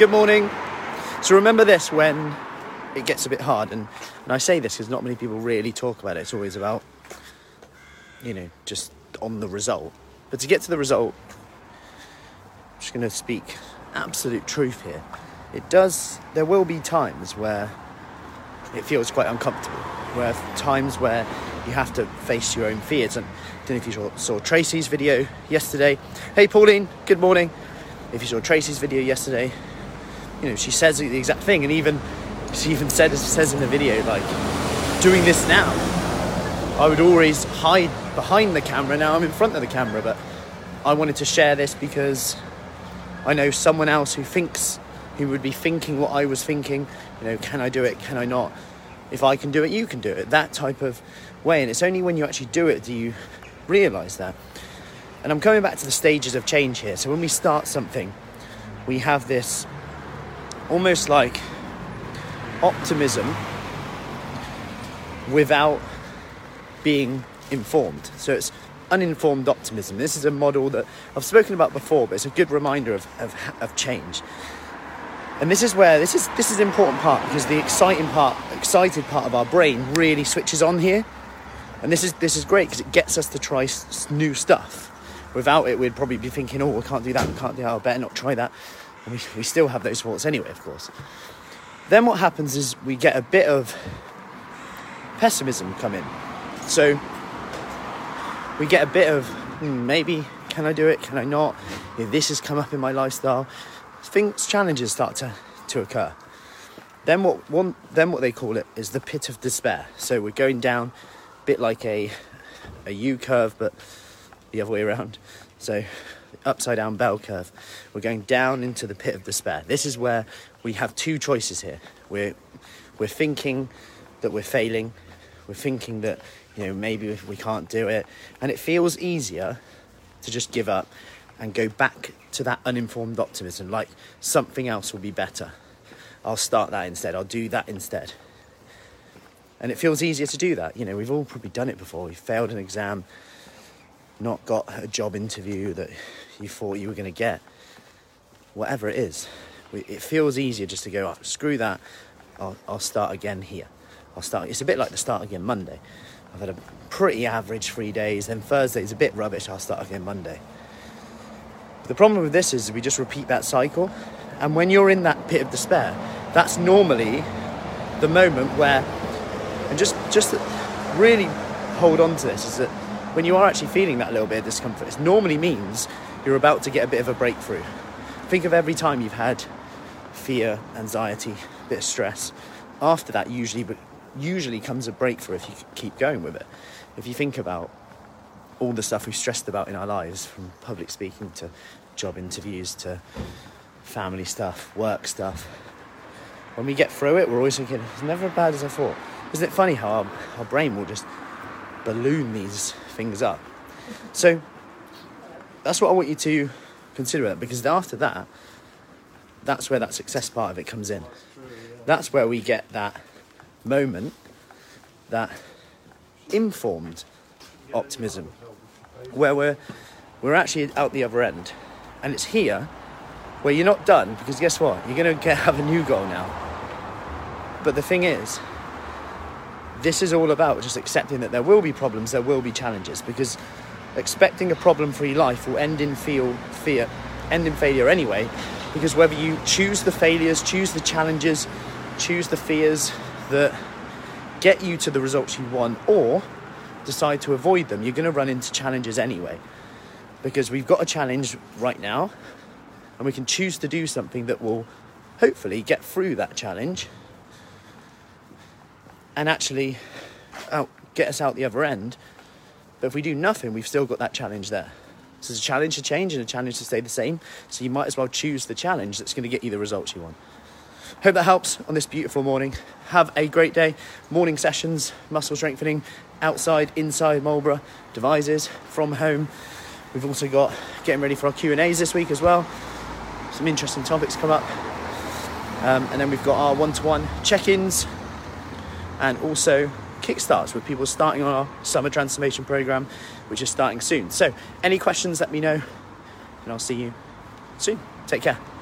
Good morning. So remember this when it gets a bit hard, and, and I say this because not many people really talk about it. It's always about, you know, just on the result. But to get to the result, I'm just going to speak absolute truth here. It does, there will be times where it feels quite uncomfortable, where times where you have to face your own fears. And I don't know if you saw, saw Tracy's video yesterday. Hey, Pauline, good morning. If you saw Tracy's video yesterday, you know, she says the exact thing, and even she even said says in the video like doing this now i would always hide behind the camera. Now i'm in front of the camera but i wanted to share this because i know someone else who thinks who would be thinking what i was thinking. You know can i do it? Can i not? If i can do it you can do it. That type of way and it's only when you actually do it do you realize that. And i'm coming back to the stages of change here. So when we start something we have this almost like optimism without being informed. So it's uninformed optimism. This is a model that I've spoken about before, but it's a good reminder of, of, of change. And this is where this is this is important part because the exciting part, excited part of our brain really switches on here. And this is this is great because it gets us to try s- new stuff. Without it, we'd probably be thinking, "Oh, we can't do that. We can't do that. I better not try that." We, we still have those thoughts anyway, of course. Then what happens is we get a bit of pessimism come in. So we get a bit of hmm, maybe can I do it? Can I not? If this has come up in my lifestyle, things challenges start to, to occur. Then what one then what they call it is the pit of despair. So we're going down a bit like a a U curve, but the other way around. So upside down bell curve. We're going down into the pit of despair. This is where we have two choices here. We're we're thinking that we're failing. We're thinking that you know maybe we can't do it, and it feels easier to just give up and go back to that uninformed optimism, like something else will be better. I'll start that instead. I'll do that instead. And it feels easier to do that. You know, we've all probably done it before. We failed an exam, not got a job interview that you thought you were going to get. Whatever it is, it feels easier just to go, oh, screw that. I'll, I'll start again here. I'll start. It's a bit like the start again Monday. I've had a pretty average three days. Then Thursday's a bit rubbish. I'll start again Monday. The problem with this is we just repeat that cycle. And when you're in that pit of despair, that's normally the moment where, and just just really hold on to this, is that when you are actually feeling that little bit of discomfort, it normally means you're about to get a bit of a breakthrough. Think of every time you've had fear, anxiety, a bit of stress. After that, usually, usually comes a breakthrough if you keep going with it. If you think about all the stuff we've stressed about in our lives, from public speaking to job interviews to family stuff, work stuff. When we get through it, we're always thinking, it's never as bad as I thought. Isn't it funny how our, our brain will just balloon these things up? So that's what I want you to consider it because after that, that's where that success part of it comes in. That's where we get that moment, that informed optimism, where we're we're actually out the other end, and it's here where you're not done because guess what? You're going to get, have a new goal now. But the thing is, this is all about just accepting that there will be problems, there will be challenges, because expecting a problem-free life will end in feel, fear, end in failure anyway. Because whether you choose the failures, choose the challenges, choose the fears that get you to the results you want, or decide to avoid them, you're going to run into challenges anyway. Because we've got a challenge right now, and we can choose to do something that will hopefully get through that challenge and actually out, get us out the other end. But if we do nothing, we've still got that challenge there. So there's a challenge to change and a challenge to stay the same. So you might as well choose the challenge that's going to get you the results you want. Hope that helps on this beautiful morning. Have a great day. Morning sessions, muscle strengthening, outside, inside Marlborough, devices, from home. We've also got getting ready for our Q and A's this week as well. Some interesting topics come up, um, and then we've got our one-to-one check-ins, and also kickstarts with people starting on our summer transformation program, which is starting soon. So, any questions? Let me know, and I'll see you soon. Take care.